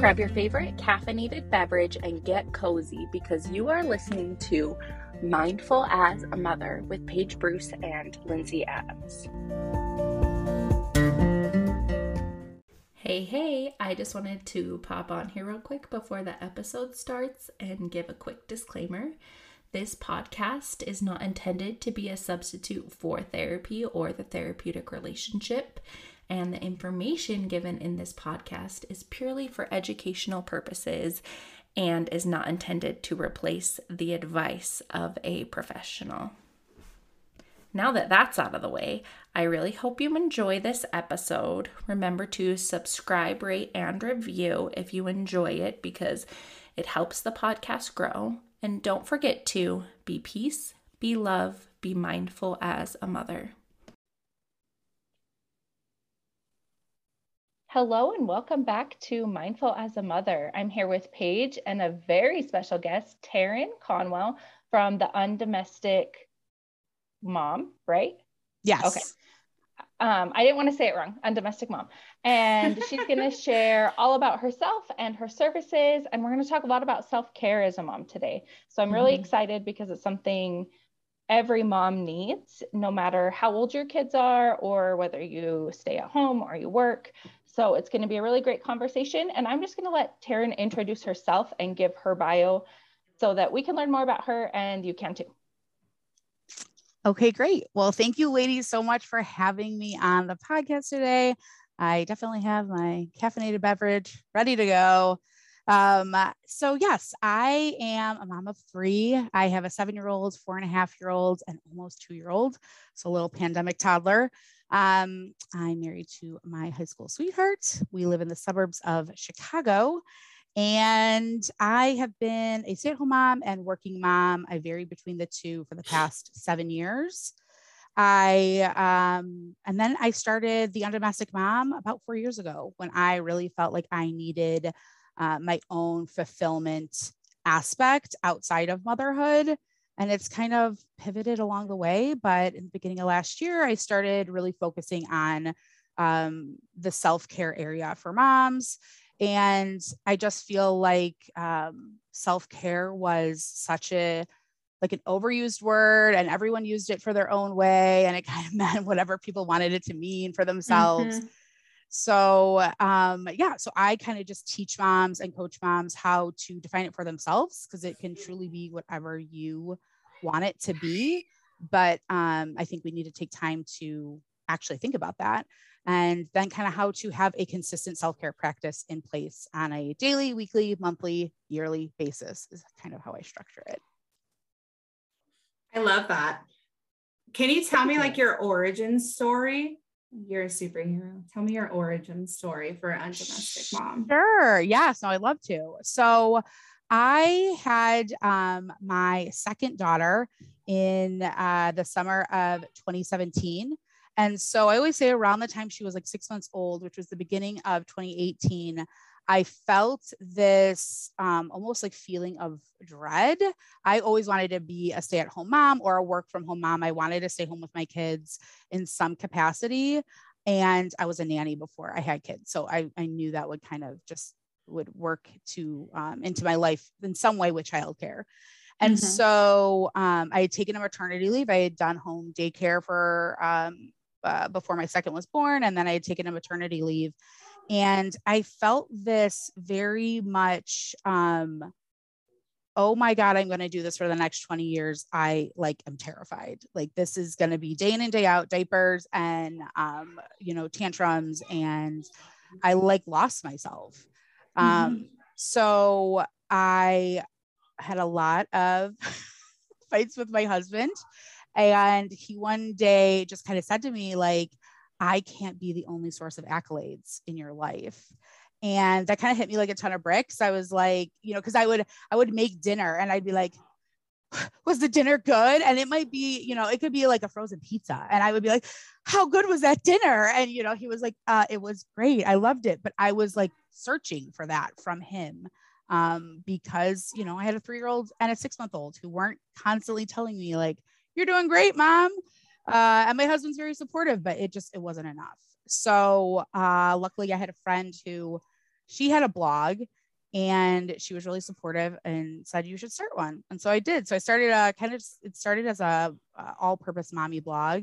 Grab your favorite caffeinated beverage and get cozy because you are listening to Mindful as a Mother with Paige Bruce and Lindsay Adams. Hey, hey, I just wanted to pop on here real quick before the episode starts and give a quick disclaimer. This podcast is not intended to be a substitute for therapy or the therapeutic relationship, and the information given in this podcast is purely for educational purposes and is not intended to replace the advice of a professional. Now that that's out of the way, I really hope you enjoy this episode. Remember to subscribe, rate, and review if you enjoy it because it helps the podcast grow. And don't forget to be peace, be love, be mindful as a mother. Hello and welcome back to Mindful as a Mother. I'm here with Paige and a very special guest, Taryn Conwell from the Undomestic Mom, right? Yes. Okay. Um, I didn't want to say it wrong, Undomestic Mom. And she's going to share all about herself and her services. And we're going to talk a lot about self care as a mom today. So I'm really mm-hmm. excited because it's something every mom needs, no matter how old your kids are or whether you stay at home or you work. So it's going to be a really great conversation. And I'm just going to let Taryn introduce herself and give her bio so that we can learn more about her and you can too. Okay, great. Well, thank you, ladies, so much for having me on the podcast today. I definitely have my caffeinated beverage ready to go. Um, so, yes, I am a mom of three. I have a seven year old, four and a half year old, and almost two year old. So, a little pandemic toddler. Um, I'm married to my high school sweetheart. We live in the suburbs of Chicago. And I have been a stay at home mom and working mom. I vary between the two for the past seven years. I, um, and then I started the Undomestic Mom about four years ago when I really felt like I needed uh, my own fulfillment aspect outside of motherhood and it's kind of pivoted along the way. But in the beginning of last year, I started really focusing on um, the self care area for moms. And I just feel like um, self care was such a like an overused word and everyone used it for their own way and it kind of meant whatever people wanted it to mean for themselves mm-hmm. so um, yeah so i kind of just teach moms and coach moms how to define it for themselves because it can truly be whatever you want it to be. But um, I think we need to take time to actually think about that. And then, kind of, how to have a consistent self care practice in place on a daily, weekly, monthly, yearly basis is kind of how I structure it. I love that. Can you tell me like your origin story? You're a superhero. Tell me your origin story for Undomestic mom. Sure. Yes. No, I'd love to. So I had um, my second daughter in uh, the summer of 2017. And so I always say around the time she was like six months old, which was the beginning of 2018, I felt this um, almost like feeling of dread. I always wanted to be a stay at home mom or a work from home mom. I wanted to stay home with my kids in some capacity. And I was a nanny before I had kids. So I, I knew that would kind of just would work to um, into my life in some way with childcare. And mm-hmm. so um, I had taken a maternity leave. I had done home daycare for um, uh, before my second was born, and then I had taken a maternity leave. And I felt this very much, um, oh my God, I'm going to do this for the next 20 years. I like am terrified. Like this is going to be day in and day out diapers and, um, you know, tantrums. And I like lost myself. Um, mm-hmm. So I had a lot of fights with my husband. And he one day just kind of said to me, like, I can't be the only source of accolades in your life. And that kind of hit me like a ton of bricks. I was like, you know, because I would I would make dinner and I'd be like, was the dinner good? And it might be, you know, it could be like a frozen pizza. And I would be like, how good was that dinner? And, you know, he was like, uh, it was great. I loved it. But I was like searching for that from him um, because, you know, I had a three year old and a six month old who weren't constantly telling me, like, you're doing great, mom. Uh, and my husband's very supportive, but it just, it wasn't enough. So uh, luckily I had a friend who she had a blog and she was really supportive and said you should start one and so i did so i started a kind of it started as a, a all-purpose mommy blog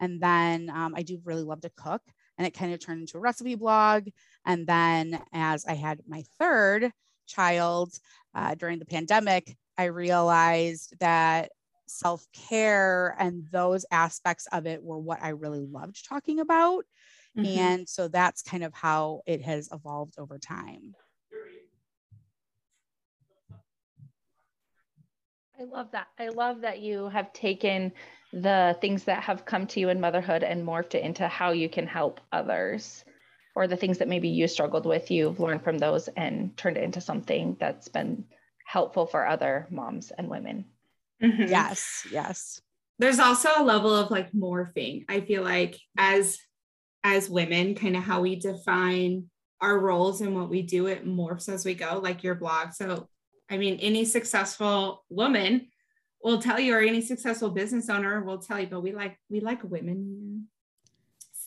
and then um, i do really love to cook and it kind of turned into a recipe blog. And then as i had my third child uh, during the pandemic i realized that self-care and those aspects of it were what i really loved talking about. Mm-hmm. and so that's kind of how it has evolved over time I love that. I love that you have taken the things that have come to you in motherhood and morphed it into how you can help others or the things that maybe you struggled with, you've learned from those and turned it into something that's been helpful for other moms and women. Mm-hmm. Yes, yes. There's also a level of like morphing. I feel like as as women, kind of how we define our roles and what we do, it morphs as we go, like your blog. So I mean, any successful woman will tell you, or any successful business owner will tell you, but we like we like women.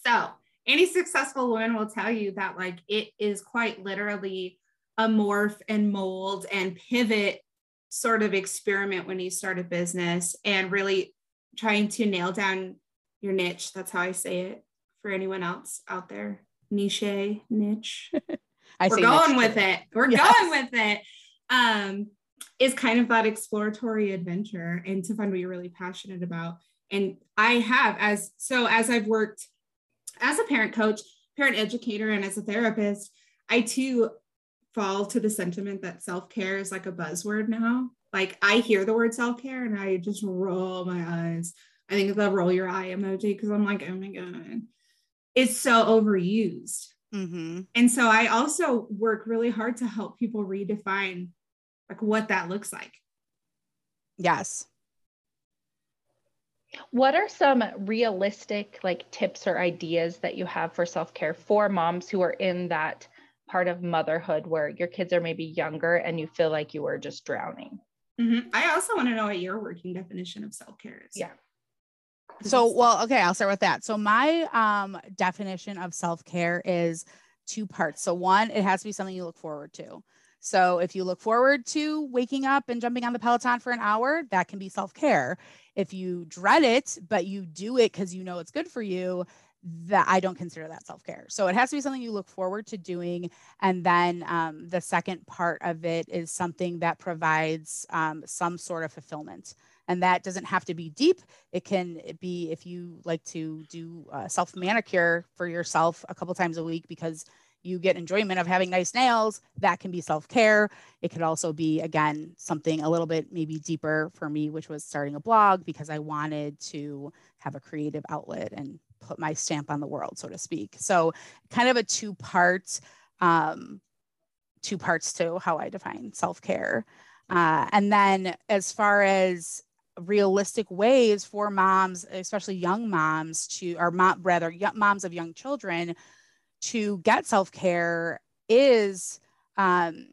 So any successful woman will tell you that like it is quite literally a morph and mold and pivot sort of experiment when you start a business and really trying to nail down your niche. That's how I say it for anyone else out there. Niche, niche. We're going with it. We're yes. going with it um, is kind of that exploratory adventure and to find what you're really passionate about. And I have, as so, as I've worked as a parent coach, parent educator, and as a therapist, I too fall to the sentiment that self care is like a buzzword now. Like I hear the word self care and I just roll my eyes. I think the roll your eye emoji because I'm like, oh my God, it's so overused. Mm-hmm. And so I also work really hard to help people redefine like what that looks like. Yes. What are some realistic like tips or ideas that you have for self-care for moms who are in that part of motherhood where your kids are maybe younger and you feel like you are just drowning? Mm-hmm. I also want to know what your working definition of self-care is. Yeah. So, well, okay, I'll start with that. So, my um, definition of self care is two parts. So, one, it has to be something you look forward to. So if you look forward to waking up and jumping on the Peloton for an hour, that can be self care. If you dread it, but you do it because you know it's good for you, that I don't consider that self care. So it has to be something you look forward to doing. And then um, the second part of it is something that provides um, some sort of fulfillment. And that doesn't have to be deep. It can be if you like to do uh, self manicure for yourself a couple times a week because you get enjoyment of having nice nails, that can be self care. It could also be, again, something a little bit maybe deeper for me, which was starting a blog because I wanted to have a creative outlet and put my stamp on the world, so to speak. So, kind of a two part, um, two parts to how I define self care. Uh, and then, as far as realistic ways for moms, especially young moms, to or mom, rather moms of young children to get self care is um,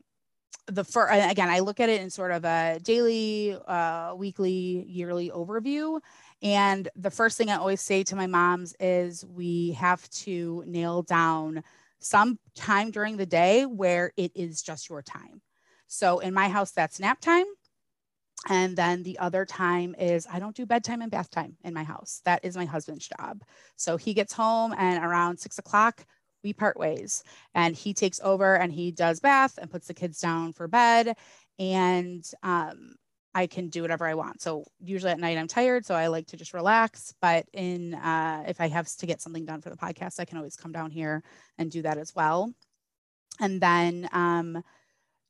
the first, again, I look at it in sort of a daily, uh, weekly, yearly overview. And the first thing I always say to my moms is we have to nail down some time during the day where it is just your time. So in my house, that's nap time. And then the other time is I don't do bedtime and bath time in my house. That is my husband's job. So he gets home and around six o'clock, we part ways. And he takes over and he does bath and puts the kids down for bed. And um, i can do whatever i want. So usually at night i'm tired so i like to just relax. But in uh, if i have to get something done for the podcast i can always come down here and do that as well. And then um,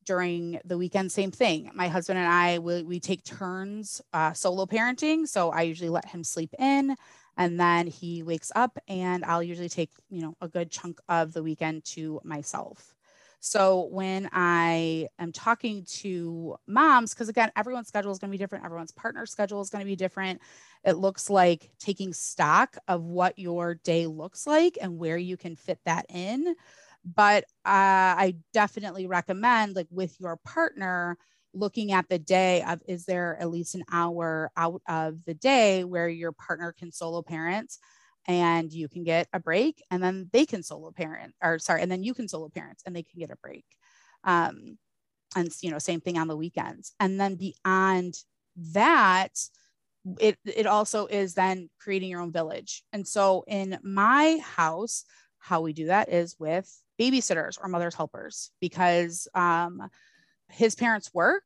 during the weekend same thing. My husband and i we, we take turns uh, solo parenting. So i usually let him sleep in and then he wakes up and i'll usually take you know a good chunk of the weekend to myself. So when i am talking to moms because again everyone's schedule is going to be different everyone's partner schedule is going to be different. It looks like taking stock of what your day looks like and where you can fit that in. But uh, i definitely recommend like with your partner looking at the day of is there at least an hour out of the day where your partner can solo parent and you can get a break and then they can solo parent or sorry and then you can solo parents and they can get a break. Um, and you know same thing on the weekends. And then beyond that it it also is then creating your own village. And so in my house how we do that is with babysitters or mother's helpers because um, his parents work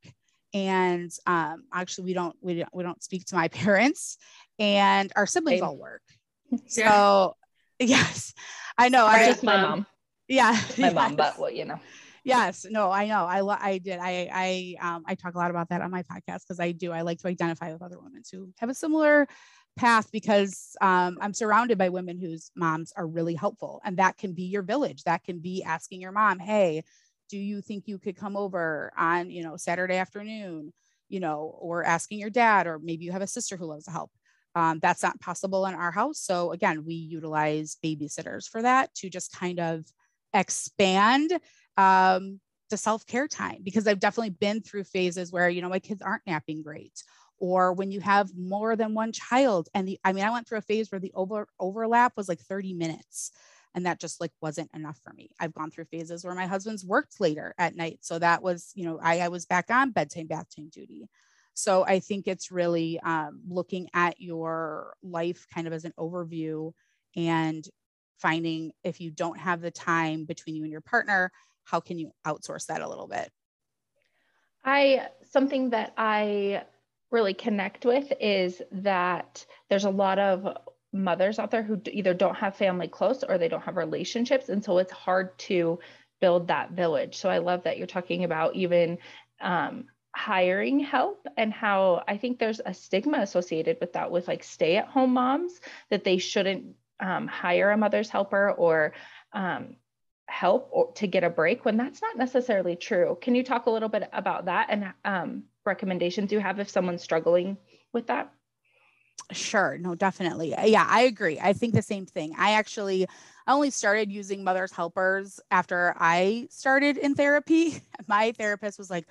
and um, actually we don't we don't we don't speak to my parents and our siblings all work. So yes i know i just my mom. Yeah. My yes. mom but well you know. Yes. No i know. I i did. I i um i talk a lot about that on my podcast because i do. I like to identify with other women who have a similar path because um, i'm surrounded by women whose moms are really helpful and that can be your village. That can be asking your mom hey do you think you could come over on you know saturday afternoon you know or asking your dad or maybe you have a sister who loves to help? Um, that's not possible in our house. So again we utilize babysitters for that to just kind of expand um, the self-care time because I've definitely been through phases where, you know, my kids aren't napping great or when you have more than one child and the, I mean, I went through a phase where the over overlap was like 30 minutes and that just like wasn't enough for me. I've gone through phases where my husband's worked later at night. So that was, you know, I, I was back on bedtime, bath time duty. So I think it's really um, looking at your life kind of as an overview and finding if you don't have the time between you and your partner, how can you outsource that a little bit? I, something that I really connect with is that there's a lot of mothers out there who either don't have family close or they don't have relationships. And so it's hard to build that village. So I love that you're talking about even um, hiring help and how I think there's a stigma associated with that with like stay at home moms that they shouldn't um, hire a mother's helper or um, help or to get a break when that's not necessarily true. Can you talk a little bit about that and um, recommendations you have if someone's struggling with that? Sure. No, definitely. Yeah, I agree. I think the same thing. I actually I only started using mother's helpers after I started in therapy. My therapist was like,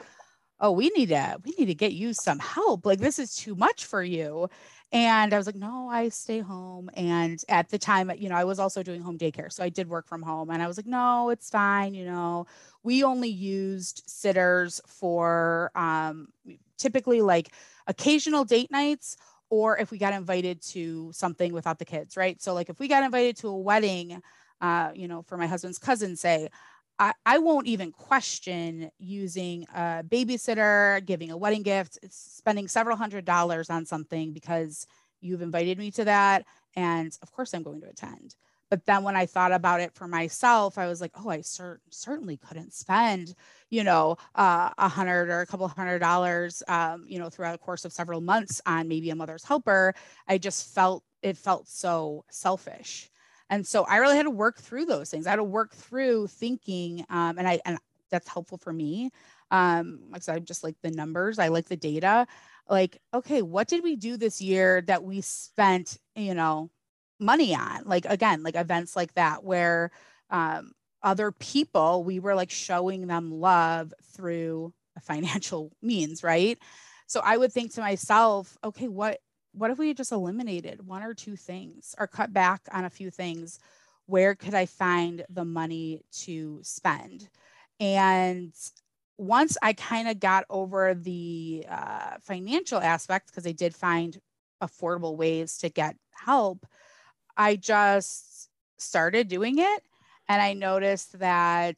"Oh, we need to we need to get you some help. Like this is too much for you." And I was like, no, I stay home. And at the time, you know, I was also doing home daycare. So I did work from home. And I was like, no, it's fine. You know, we only used sitters for um, typically like occasional date nights or if we got invited to something without the kids, right? So, like if we got invited to a wedding, uh, you know, for my husband's cousin, say, I, I won't even question using a babysitter, giving a wedding gift, spending several hundred dollars on something because you've invited me to that. And of course, I'm going to attend. But then when I thought about it for myself, I was like, oh, I cer- certainly couldn't spend, you know, uh, a hundred or a couple hundred dollars, um, you know, throughout the course of several months on maybe a mother's helper. I just felt it felt so selfish. And so I really had to work through those things. I had to work through thinking, um, and I and that's helpful for me. Um, I just like the numbers, I like the data. Like, okay, what did we do this year that we spent, you know, money on? Like again, like events like that where um other people we were like showing them love through a financial means, right? So I would think to myself, okay, what what if we just eliminated one or two things or cut back on a few things? Where could I find the money to spend? And once I kind of got over the uh, financial aspect, because I did find affordable ways to get help, I just started doing it. And I noticed that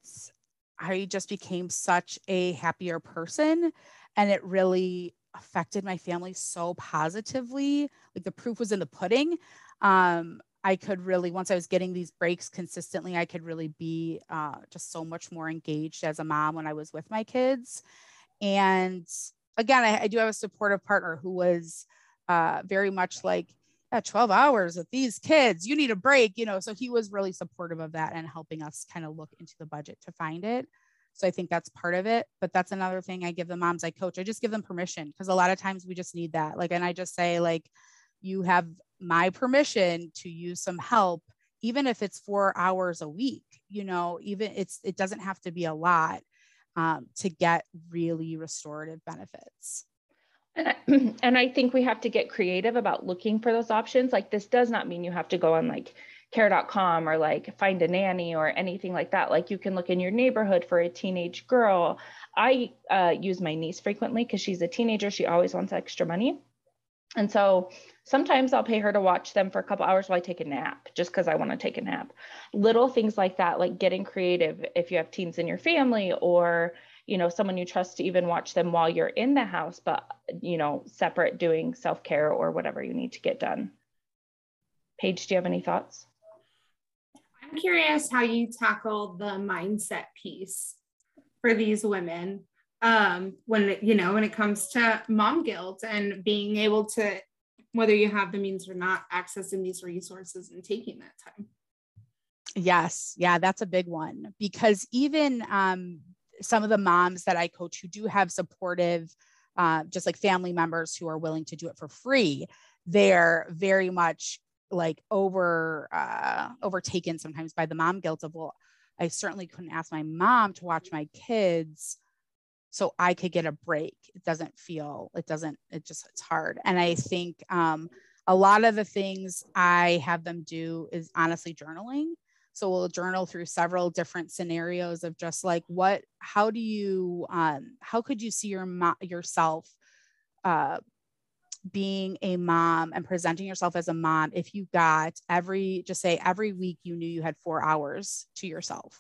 I just became such a happier person. And it really affected my family so positively. Like the proof was in the pudding. Um, I could really, once I was getting these breaks consistently, I could really be uh, just so much more engaged as a mom when I was with my kids. And again, I, I do have a supportive partner who was uh, very much like, yeah, 12 hours with these kids, you need a break, you know. So he was really supportive of that and helping us kind of look into the budget to find it. So I think that's part of it. But that's another thing I give the moms I coach. I just give them permission because a lot of times we just need that. Like, and I just say, like, you have my permission to use some help, even if it's four hours a week, you know, even it's, it doesn't have to be a lot um, to get really restorative benefits. And I, and I think we have to get creative about looking for those options. Like this does not mean you have to go on like care.com or like find a nanny or anything like that. Like you can look in your neighborhood for a teenage girl. I uh, use my niece frequently because she's a teenager. She always wants extra money. And so sometimes I'll pay her to watch them for a couple hours while I take a nap, just because I want to take a nap. Little things like that, like getting creative if you have teens in your family or you know someone you trust to even watch them while you're in the house but you know separate doing self-care or whatever you need to get done. Paige do you have any thoughts? I'm curious how you tackle the mindset piece for these women um when you know when it comes to mom guilt and being able to whether you have the means or not accessing these resources and taking that time. Yes. Yeah that's a big one because even um some of the moms that I coach who do have supportive, uh, just like family members who are willing to do it for free, they're very much like over uh, overtaken sometimes by the mom guilt of well, I certainly couldn't ask my mom to watch my kids so I could get a break. It doesn't feel, it doesn't, it just, it's hard. And I think um, a lot of the things I have them do is honestly journaling. So we'll journal through several different scenarios of just like what, how do you, um, how could you see your mo- yourself uh, being a mom and presenting yourself as a mom if you got every, just say every week you knew you had four hours to yourself?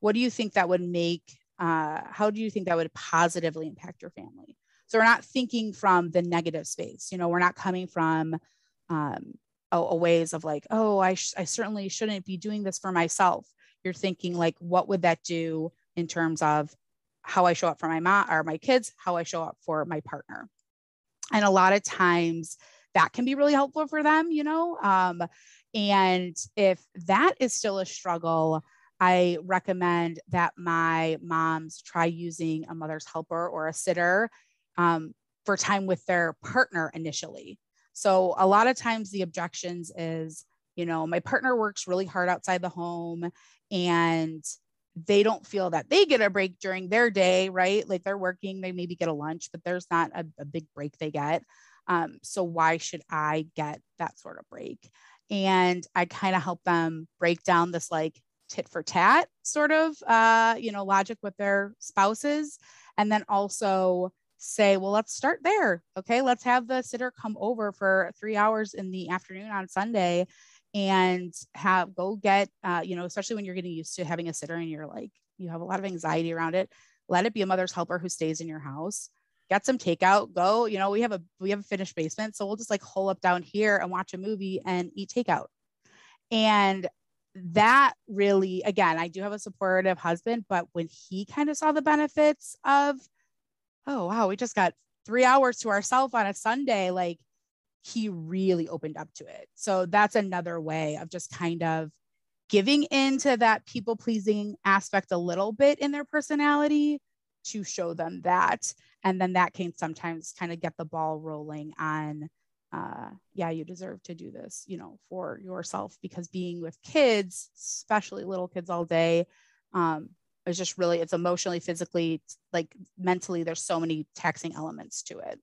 What do you think that would make? Uh, how do you think that would positively impact your family? So we're not thinking from the negative space. You know, we're not coming from um, a, a ways of like, oh, I, sh- I certainly shouldn't be doing this for myself. You're thinking like, what would that do in terms of how I show up for my mom or my kids, how I show up for my partner. And a lot of times that can be really helpful for them, you know. Um, and if that is still a struggle, I recommend that my moms try using a mother's helper or a sitter um, for time with their partner initially. So a lot of times the objections is, you know, my partner works really hard outside the home and they don't feel that they get a break during their day, right? Like they're working, they maybe get a lunch, but there's not a, a big break they get. Um, so why should I get that sort of break? And I kind of help them break down this like tit for tat sort of, uh, you know, logic with their spouses. And then also say, well, let's start there. Okay, let's have the sitter come over for three hours in the afternoon on Sunday and have go get, uh, you know, especially when you're getting used to having a sitter and you're like, you have a lot of anxiety around it. Let it be a mother's helper who stays in your house. Get some takeout. Go, you know, we have a we have a finished basement, so we'll just like hole up down here and watch a movie and eat takeout. And that really, again, I do have a supportive husband, but when he kind of saw the benefits of oh, wow, we just got three hours to ourselves on a Sunday. Like he really opened up to it. So that's another way of just kind of giving into that people pleasing aspect a little bit in their personality to show them that. And then that can sometimes kind of get the ball rolling on, uh, yeah, you deserve to do this, you know, for yourself because being with kids, especially little kids all day, um, it's just really it's emotionally physically like mentally there's so many taxing elements to it.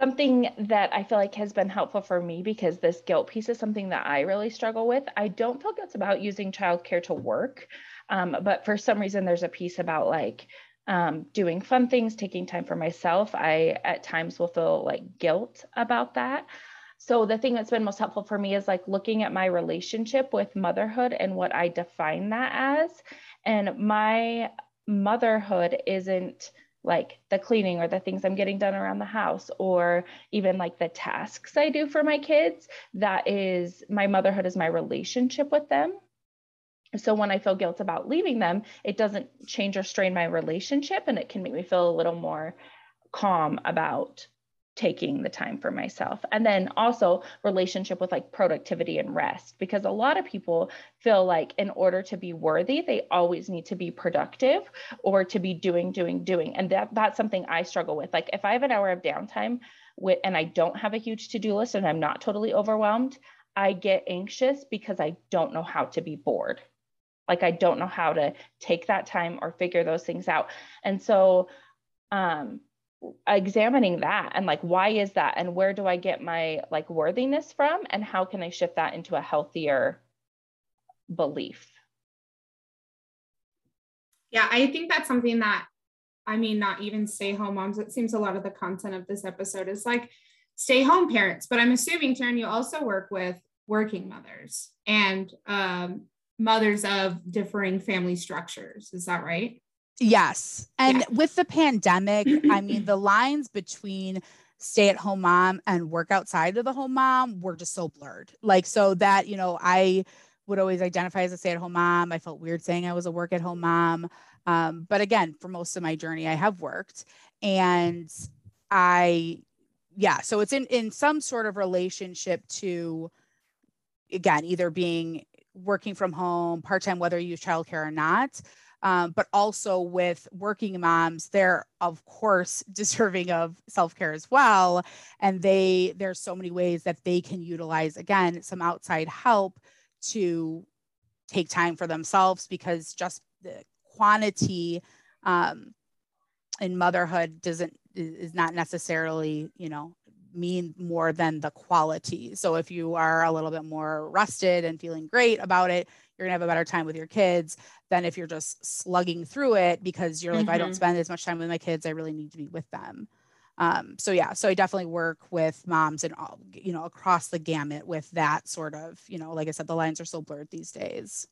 Something that i feel like has been helpful for me because this guilt piece is something that i really struggle with. I don't feel guilt about using childcare to work um, but for some reason there's a piece about like um, doing fun things taking time for myself. I at times will feel like guilt about that so the thing that's been most helpful for me is like looking at my relationship with motherhood and what I define that as. And my motherhood isn't like the cleaning or the things I'm getting done around the house or even like the tasks I do for my kids. That is my motherhood is my relationship with them. So when I feel guilt about leaving them, it doesn't change or strain my relationship and it can make me feel a little more calm about taking the time for myself. And then also relationship with like productivity and rest because a lot of people feel like in order to be worthy they always need to be productive or to be doing doing doing. And that that's something i struggle with. Like if i have an hour of downtime with and i don't have a huge to-do list and i'm not totally overwhelmed i get anxious because i don't know how to be bored. Like i don't know how to take that time or figure those things out. And so um examining that and like why is that? And where do i get my like worthiness from? And how can i shift that into a healthier belief? Yeah i think that's something that i mean not even stay home moms it seems a lot of the content of this episode is like stay home parents. But i'm assuming Taryn, you also work with working mothers and um, mothers of differing family structures. Is that right Yes. And yeah. with the pandemic, I mean, the lines between stay at home mom and work outside of the home mom were just so blurred. Like, so that, you know, I would always identify as a stay at home mom. I felt weird saying I was a work at home mom. Um, but again, for most of my journey, I have worked and I, yeah, so it's in, in some sort of relationship to, again, either being working from home, part time, whether you use childcare or not um, but also with working moms they're of course deserving of self-care as well. And they there's so many ways that they can utilize again some outside help to take time for themselves because just the quantity um, in motherhood doesn't is not necessarily you know mean more than the quality. So if you are a little bit more rested and feeling great about it you're gonna have a better time with your kids than if you're just slugging through it because you're like, mm-hmm. I don't mm-hmm. spend as much time with my kids. I really need to be with them. Um, so yeah, so I definitely work with moms and all, you know, across the gamut with that sort of, you know, like I said, the lines are so blurred these days.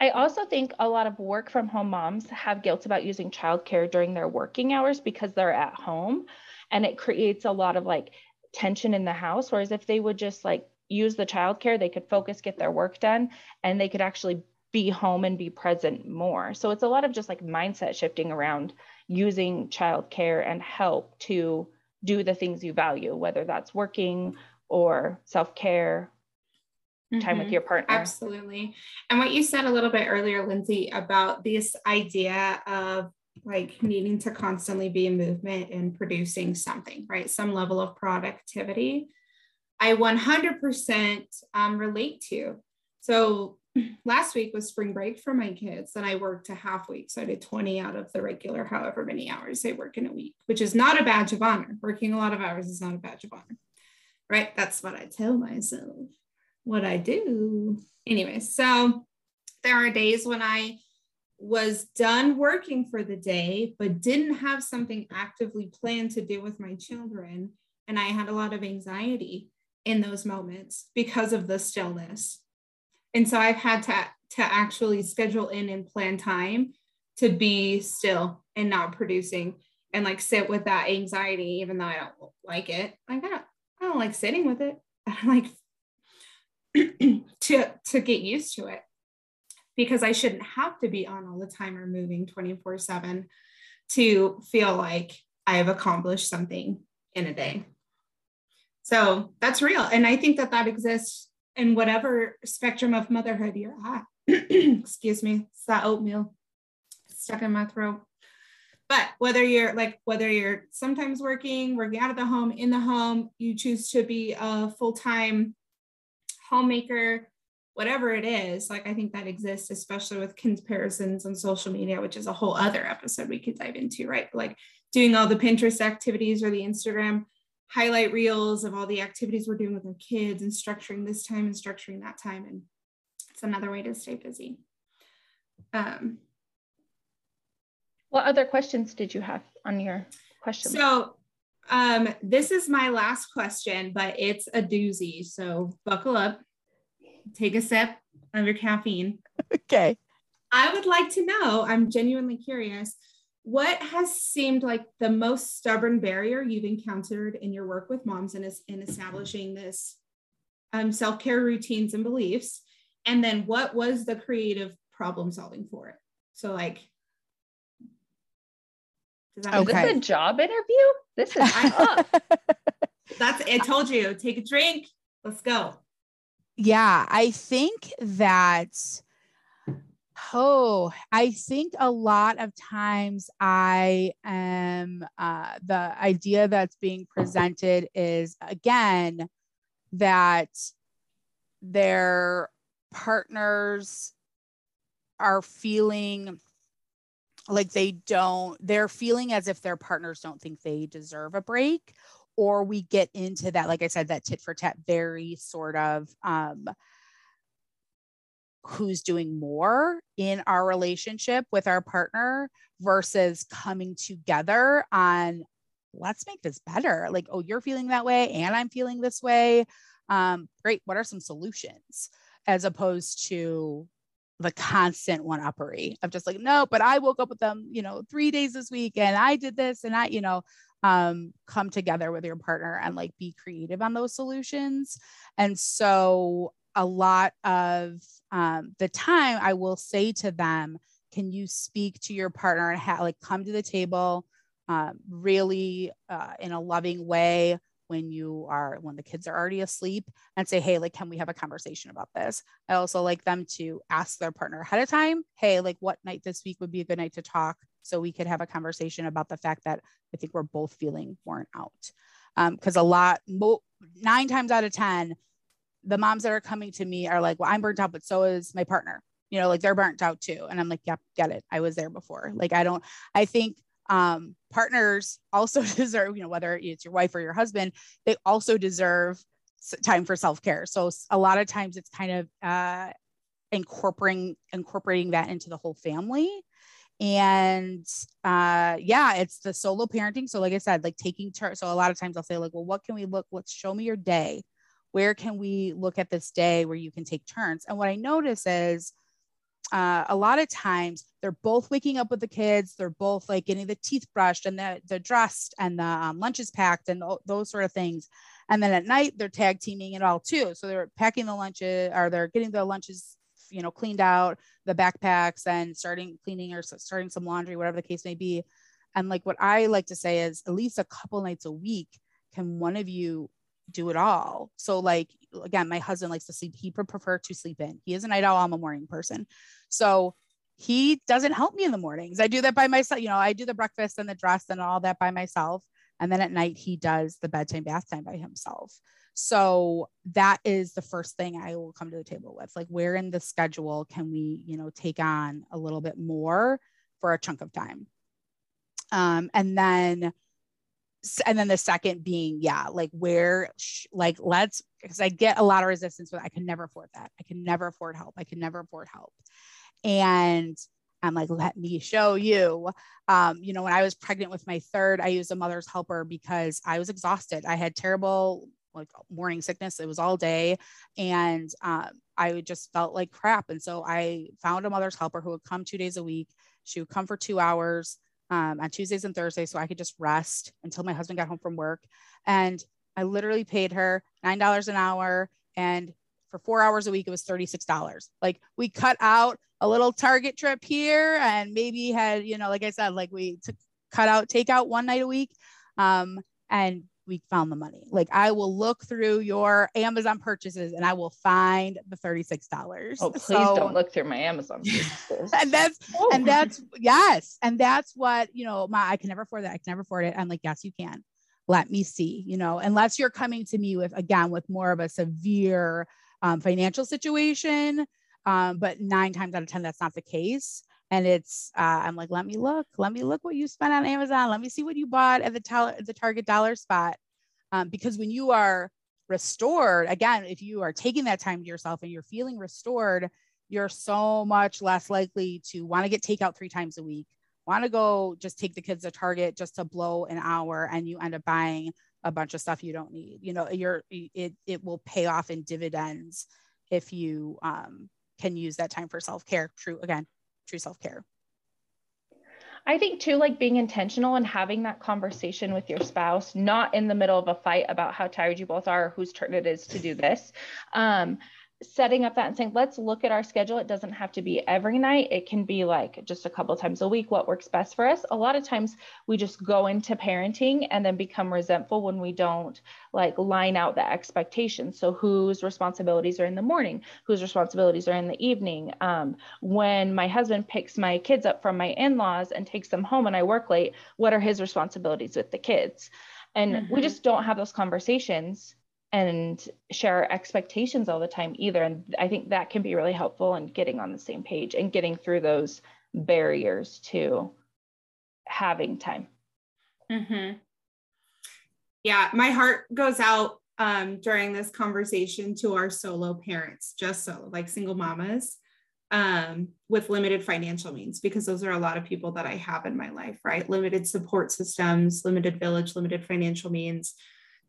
I also think a lot of work from home moms have guilt about using childcare during their working hours because they're at home and it creates a lot of like tension in the house. Whereas if they would just like use the childcare, they could focus, get their work done, and they could actually be home and be present more. So it's a lot of just like mindset shifting around using childcare and help to do the things you value, whether that's working or self care, mm-hmm. time with mm-hmm. your partner. Absolutely. And what you said a little bit earlier, Lindsay, about this idea of like needing to constantly be in movement and producing something, right? Some level of productivity. I 100% um, relate to. So last week was spring break for my kids and I worked a half week. So I did 20 out of the regular, however many hours they work in a week, which is not a badge of honor. Working a lot of hours is not a badge of honor, right? That's what I tell myself, what I do. Anyway, so there are days when I was done working for the day, but didn't have something actively planned to do with my children. And I had a lot of anxiety in those moments because of the stillness. And so I've had to, to actually schedule in and plan time to be still and not producing and like sit with that anxiety, even though I don't like it. Like I don't, I don't like sitting with it. I like to to get used to it because I shouldn't have to be on all the time or moving 24 7 to feel like I have accomplished something in a day. So that's real. And I think that that exists in whatever spectrum of motherhood you're at. Excuse me, it's that oatmeal stuck in my throat. But whether you're like, whether you're sometimes working, working out of the home, in the home, you choose to be a full time homemaker, whatever it is, like I think that exists, especially with comparisons on social media, which is a whole other episode we could dive into, right? Like doing all the Pinterest activities or the Instagram highlight reels of all the activities we're doing with our kids and structuring this time and structuring that time. And it's another way to stay busy. Um, what other questions did you have on your question? So um, this is my last question, but it's a doozy. So buckle up, take a sip of your caffeine. Okay. I would like to know, I'm genuinely curious, what has seemed like the most stubborn barrier you've encountered in your work with moms and in establishing this um, self-care routines and beliefs? And then what was the creative problem solving for it? So like okay. is this a job interview? This is that's i told you take a drink. Let's go. Yeah i think that Oh, I think a lot of times I am, uh, the idea that's being presented is again that their partners are feeling like they don't they're feeling as if their partners don't think they deserve a break or we get into that like i said that tit for tat very sort of um who's doing more in our relationship with our partner versus coming together on let's make this better. Like oh you're feeling that way and i'm feeling this way. Um great. What are some solutions? As opposed to the constant one uppery of just like no but i woke up with them you know three days this week and i did this and i you know um, come together with your partner and like be creative on those solutions. And so a lot of um, the time i will say to them can you speak to your partner and ha- like come to the table uh, really uh, in a loving way when you are when the kids are already asleep and say hey like can we have a conversation about this i also like them to ask their partner ahead of time hey like what night this week would be a good night to talk? So we could have a conversation about the fact that i think we're both feeling worn out. Because um, a lot mo- nine times out of ten the moms that are coming to me are like well i'm burnt out but so is my partner you know like they're burnt out too and i'm like yep get it i was there before like i don't i think um, partners also deserve, you know, whether it's your wife or your husband, they also deserve time for self-care. So a lot of times it's kind of uh, incorporating incorporating that into the whole family. And uh, yeah, it's the solo parenting. So like I said, like taking turns. So a lot of times I'll say like, well, what can we look? Let's show me your day. Where can we look at this day where you can take turns? And what I notice is uh, a lot of times they're both waking up with the kids. They're both like getting the teeth brushed and the, the dressed and the um, lunches packed and th- those sort of things. And then at night they're tag teaming it all too. So they're packing the lunches or they're getting the lunches, you know, cleaned out, the backpacks and starting cleaning or starting some laundry, whatever the case may be. And like what I like to say is at least a couple nights a week, can one of you do it all. So like again, my husband likes to sleep. He would prefer to sleep in. He is a night owl. I'm a morning person. So he doesn't help me in the mornings. I do that by myself. You know, I do the breakfast and the dress and all that by myself. And then at night he does the bedtime bath time by himself. So that is the first thing I will come to the table with. Like where in the schedule can we, you know, take on a little bit more for a chunk of time? Um, and then and then the second being yeah like where like let's because i get a lot of resistance but i can never afford that. I can never afford help. I can never afford help. And i'm like let me show you. Um, you know when i was pregnant with my third i used a mother's helper because i was exhausted. I had terrible like morning sickness. It was all day. And um, i just felt like crap. And so i found a mother's helper who would come two days a week. She would come for two hours um, on Tuesdays and Thursdays so I could just rest until my husband got home from work. And I literally paid her $9 an hour. And for four hours a week, it was $36. Like we cut out a little Target trip here and maybe had, you know, like I said, like we took cut out, takeout one night a week. Um, and we found the money. Like I will look through your Amazon purchases and I will find the $36. Oh, please so, don't look through my Amazon and that's oh. and that's yes. And that's what, you know, my I can never afford that. I can never afford it. I'm like, yes, you can. Let me see, you know, unless you're coming to me with again with more of a severe um, financial situation. Um, but nine times out of 10, that's not the case and it's uh, i'm like let me look let me look what you spent on amazon. Let me see what you bought at the, tar- the target dollar spot. Um, because when you are restored again if you are taking that time to yourself and you're feeling restored you're so much less likely to want to get takeout three times a week want to go just take the kids to target just to blow an hour and you end up buying a bunch of stuff you don't need. You know you're it, it will pay off in dividends if you um, can use that time for self-care. True again true self care. I think too, like being intentional and having that conversation with your spouse, not in the middle of a fight about how tired you both are, whose turn it is to do this. Um, setting up that and saying, let's look at our schedule. It doesn't have to be every night. It can be like just a couple times a week, what works best for us. A lot of times we just go into parenting and then become resentful when we don't like line out the expectations. So whose responsibilities are in the morning, whose responsibilities are in the evening. Um, when my husband picks my kids up from my in-laws and takes them home and I work late, what are his responsibilities with the kids? And mm-hmm. we just don't have those conversations and share our expectations all the time either. And I think that can be really helpful in getting on the same page and getting through those barriers to having time. Mm-hmm. Yeah, my heart goes out um, during this conversation to our solo parents, just so like single mamas um, with limited financial means, because those are a lot of people that I have in my life, right? Limited support systems, limited village, limited financial means.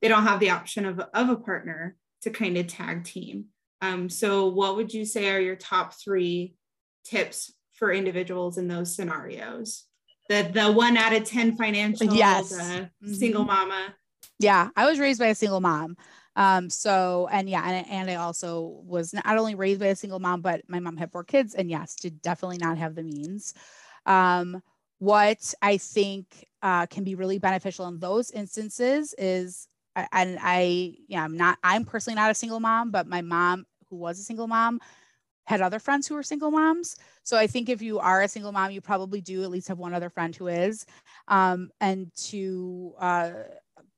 They don't have the option of, of a partner to kind of tag team. Um, so, what would you say are your top three tips for individuals in those scenarios? The the one out of ten financial, yes, mm-hmm. single mama. Yeah, I was raised by a single mom. Um, so and yeah, and, and I also was not only raised by a single mom, but my mom had four kids, and yes, did definitely not have the means. Um, what I think uh, can be really beneficial in those instances is and I, yeah, I'm not, I'm personally not a single mom, but my mom who was a single mom had other friends who were single moms. So I think if you are a single mom, you probably do at least have one other friend who is. Um, and to uh,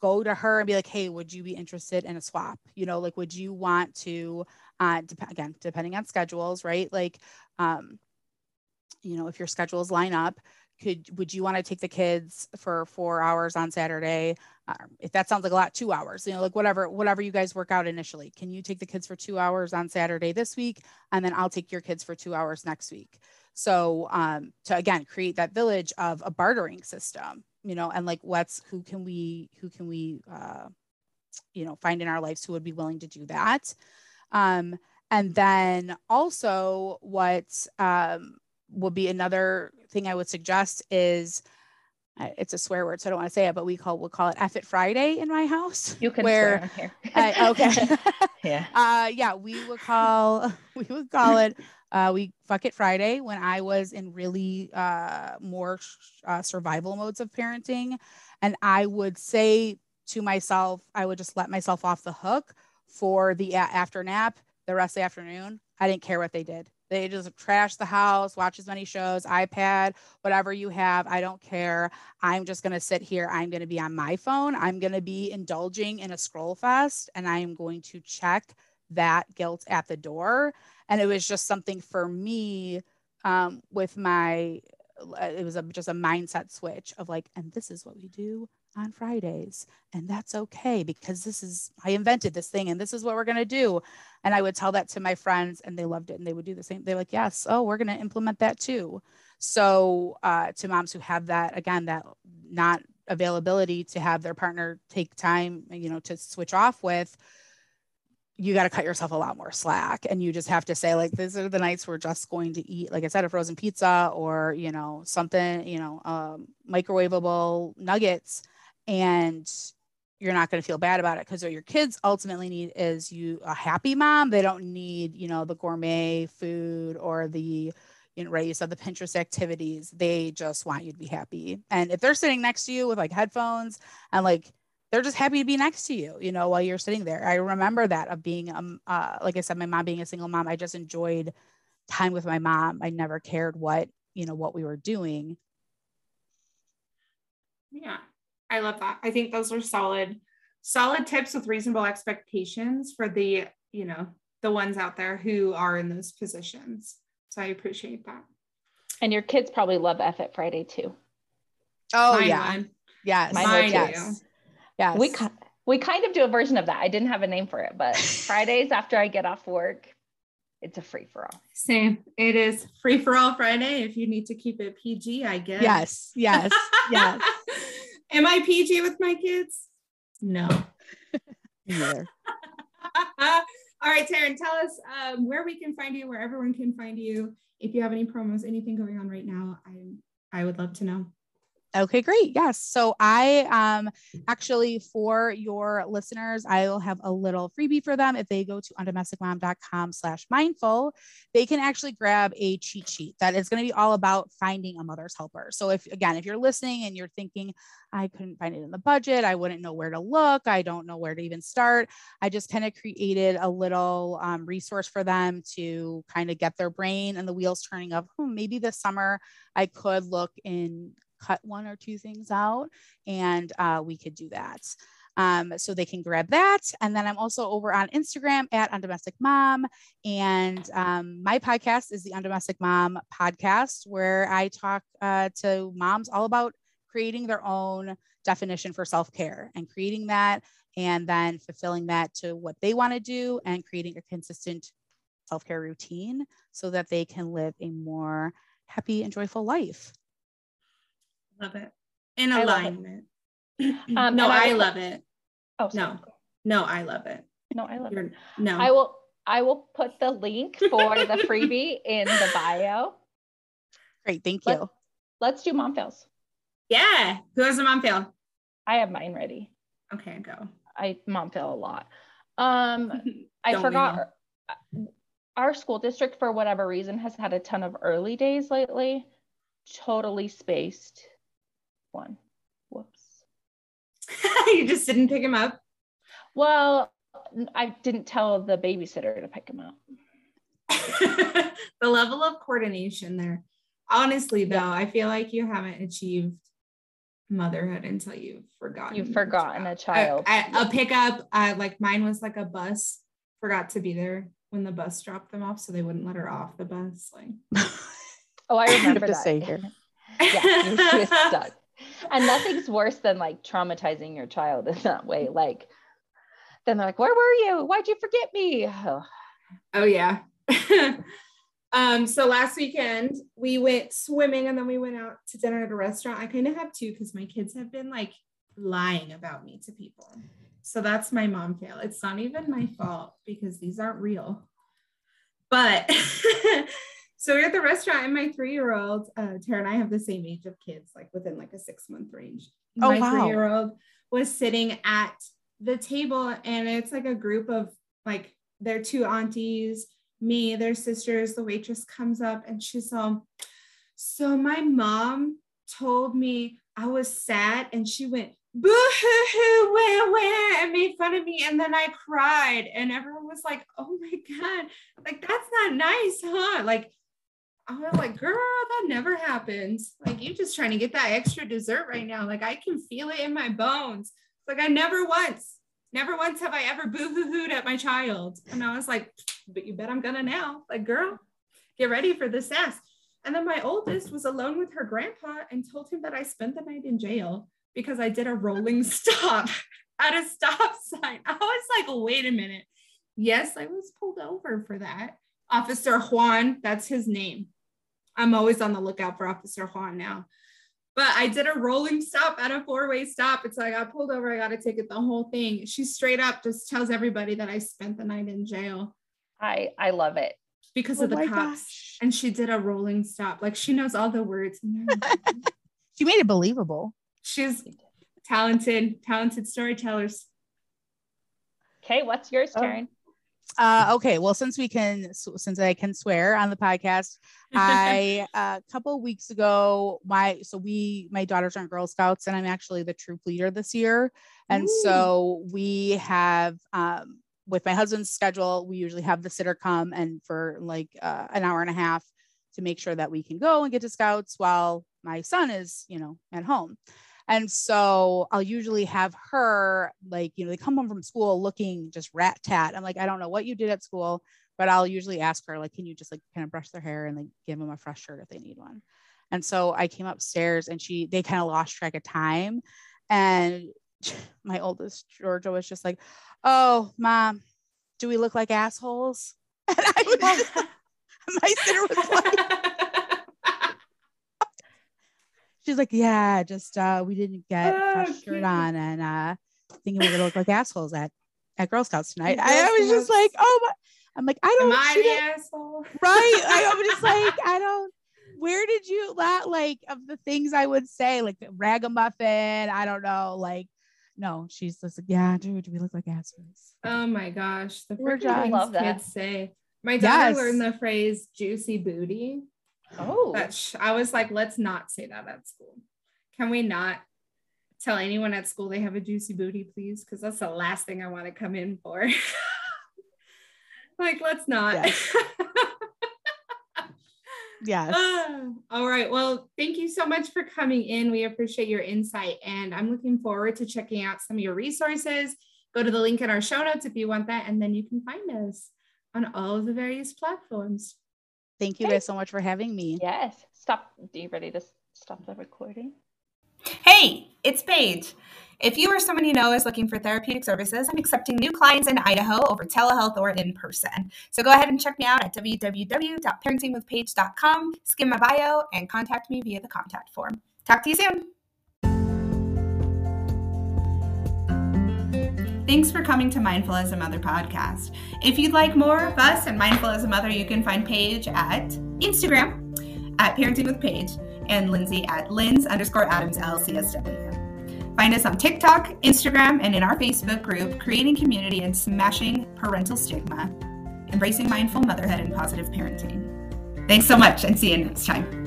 go to her and be like, hey, would you be interested in a swap? You know, like, would you want to, uh, dep- again, depending on schedules, right? Like, um, you know, if your schedules line up, could would you want to take the kids for four hours on Saturday? Um, if that sounds like a lot, two hours, you know, like whatever, whatever you guys work out initially. Can you take the kids for two hours on Saturday this week, and then I'll take your kids for two hours next week? So um, to again create that village of a bartering system, you know, and like what's who can we who can we uh, you know find in our lives who would be willing to do that. Um, and then also what um, would be another thing I would suggest is it's a swear word, so I don't want to say it, but we call we'll call it F it Friday in my house. You can where, swear here. uh, okay. yeah. Uh, yeah, we would call we would call it uh, we fuck it Friday when I was in really uh, more uh, survival modes of parenting, and I would say to myself, I would just let myself off the hook for the after nap the rest of the afternoon. I didn't care what they did. They just trash the house, watch as many shows, iPad, whatever you have. I don't care. I'm just going to sit here. I'm going to be on my phone. I'm going to be indulging in a scroll fest and I'm going to check that guilt at the door. And it was just something for me um, with my, uh, it was a, just a mindset switch of like, and this is what we do on Fridays. And that's okay because this is, I invented this thing and this is what we're going to do. And I would tell that to my friends and they loved it and they would do the same. They're like, yes, oh, we're going to implement that too. So uh, to moms who have that, again, that not availability to have their partner take time, you know, to switch off with, you got to cut yourself a lot more slack and you just have to say like these are the nights we're just going to eat like i said a frozen pizza or you know something you know um, microwavable nuggets and you're not going to feel bad about it because what your kids ultimately need is you a happy mom. They don't need you know the gourmet food or the you know right you said the pinterest activities. They just want you to be happy. And if they're sitting next to you with like headphones and like they're just happy to be next to you you know while you're sitting there. I remember that of being um uh, like i said my mom being a single mom i just enjoyed time with my mom. I never cared what you know what we were doing. Yeah I love that. I think those are solid, solid tips with reasonable expectations for the, you know, the ones out there who are in those positions. So I appreciate that. And your kids probably love F it Friday too. Oh Mine yeah. One. Yes. Mine, Mine yes. Yes. We we kind of do a version of that. I didn't have a name for it, but Fridays after I get off work, it's a free for all. Same. It is free for all Friday. If you need to keep it PG, I guess. Yes. Yes. yes. Am I PG with my kids? No. Yeah. All right, Taryn, tell us um, where we can find you, where everyone can find you. If you have any promos, anything going on right now, I I would love to know. Okay, great. Yes. So I um actually for your listeners, I will have a little freebie for them. If they go to undomesticmom.com slash mindful, they can actually grab a cheat sheet that is going to be all about finding a mother's helper. So if again, if you're listening and you're thinking, I couldn't find it in the budget, I wouldn't know where to look, I don't know where to even start. I just kind of created a little um, resource for them to kind of get their brain and the wheels turning of hmm, maybe this summer I could look in cut one or two things out and uh, we could do that. Um, so they can grab that. And then I'm also over on Instagram at Undomestic Mom. And um, my podcast is the Undomestic Mom podcast, where I talk uh, to moms all about creating their own definition for self-care and creating that and then fulfilling that to what they want to do and creating a consistent self-care routine so that they can live a more happy and joyful life love it in I it. alignment Um, no I i love it Oh, sorry. no no i love it no, I love it. You're, no I will. I will put the link for the freebie in the bio. great thank Let- you Let's do mom fails. yeah who has a mom fail I have mine ready. okay go I mom fail a lot. Um, I Don't forgot. Our school district, for whatever reason, has had a ton of early days lately. Totally spaced. One. Whoops. you just didn't pick him up Well, I didn't tell the babysitter to pick him up. the level of coordination there. Honestly, though, I feel like you haven't achieved motherhood until you've forgotten. You've forgotten a A- child. A, a pickup, uh, like mine was like a bus. Forgot to be there when the bus dropped them off, so they wouldn't let her off the bus. Like, Oh, I I have remember to that. say here yeah, you she was stuck. And nothing's worse than like traumatizing your child in that way. Like, then they're like, "Where were you? Why'd you forget me?" Oh, Oh yeah. um, so last weekend we went swimming and then we went out to dinner at a restaurant. I kind of have two because my kids have been like lying about me to people. So that's my mom fail. It's not even my fault because these aren't real. But so we're at the restaurant and my three-year-old, uh, Taryn and I have the same age of kids, like within like a six-month range. Oh, my wow. three-year-old was sitting at the table and it's like a group of like their two aunties, me, their sisters. The waitress comes up and she's um, so my mom told me I was sad and she went boo hoo hoo where where and made fun of me and then I cried and everyone was like, oh my god, like that's not nice, huh? Like I was like, girl, that never happens. Like you're just trying to get that extra dessert right now. Like I can feel it in my bones. Like I never once, never once have I ever boo-hoo-hooed at my child. And I was like, but you bet I'm gonna now. Like, girl, get ready for the sass. And then my oldest was alone with her grandpa and told him that I spent the night in jail because I did a rolling stop at a stop sign. I was like, wait a minute. Yes, I was pulled over for that. Officer Juan, that's his name. I'm always on the lookout for Officer Juan now. But I did a rolling stop at a four way stop. It's like I got pulled over, I got a ticket, the whole thing. She straight up just tells everybody that I spent the night in jail I I love it. because Oh of the cops. gosh. And she did a rolling stop. Like she knows all the words. she made it believable She's talented, talented storytellers. Okay, what's yours, Oh. Uh, okay, well, since we can, since I can swear on the podcast, I a couple weeks ago, my so we my daughters are in Girl Scouts, and I'm actually the troop leader this year, and Ooh. so we have um, with my husband's schedule, we usually have the sitter come and for like uh, an hour and a half to make sure that we can go and get to Scouts while my son is, you know, at home. And so I'll usually have her like, you know, they come home from school looking just rat tat. I'm like, I don't know what you did at school, but I'll usually ask her, like, can you just like kind of brush their hair and like give them a fresh shirt if they need one? And so I came upstairs and she, they kind of lost track of time. And my oldest Georgia was just like, oh, mom, do we look like assholes? And I was my sitter was like, she's like, yeah, just uh, we didn't get a Oh, fresh shirt cute. on and uh, thinking we're gonna look like assholes at at Girl Scouts tonight. At I, I was just like, oh my, I'm like, I don't I the asshole? right. I, I'm just like, I don't. Where did you that like of the things I would say like ragamuffin? I don't know, like. No, she's just like, yeah, dude, do we look like assholes? Oh my gosh, the We're freaking just- things Love that. kids say. My daughter Yes. learned the phrase "juicy booty." Oh, But sh- I was like, let's not say that at school. Can we not tell anyone at school they have a juicy booty, please? Because that's the last thing I want to come in for. like, let's not. Yes. Yes. Ah, all right. Well, thank you so much for coming in. We appreciate your insight, and I'm looking forward to checking out some of your resources. Go to the link in our show notes if you want that, and then you can find us on all of the various platforms. Thank you Okay. guys so much for having me. yes. Stop. Are you ready to stop the recording? Hey, it's Paige. If you or someone you know is looking for therapeutic services, I'm accepting new clients in Idaho over telehealth or in person. So go ahead and check me out at www.parentingwithpaige.com, skim my bio, and contact me via the contact form. Talk to you soon. Thanks for coming to Mindful as a Mother podcast. If you'd like more of us and Mindful as a Mother, you can find Paige at Instagram at Parenting with Paige and Lindsay at Linz underscore Adams LCSW. Find us on TikTok, Instagram, and in our Facebook group, Creating Community and Smashing Parental Stigma, Embracing Mindful Motherhood and Positive Parenting. Thanks so much and see you next time.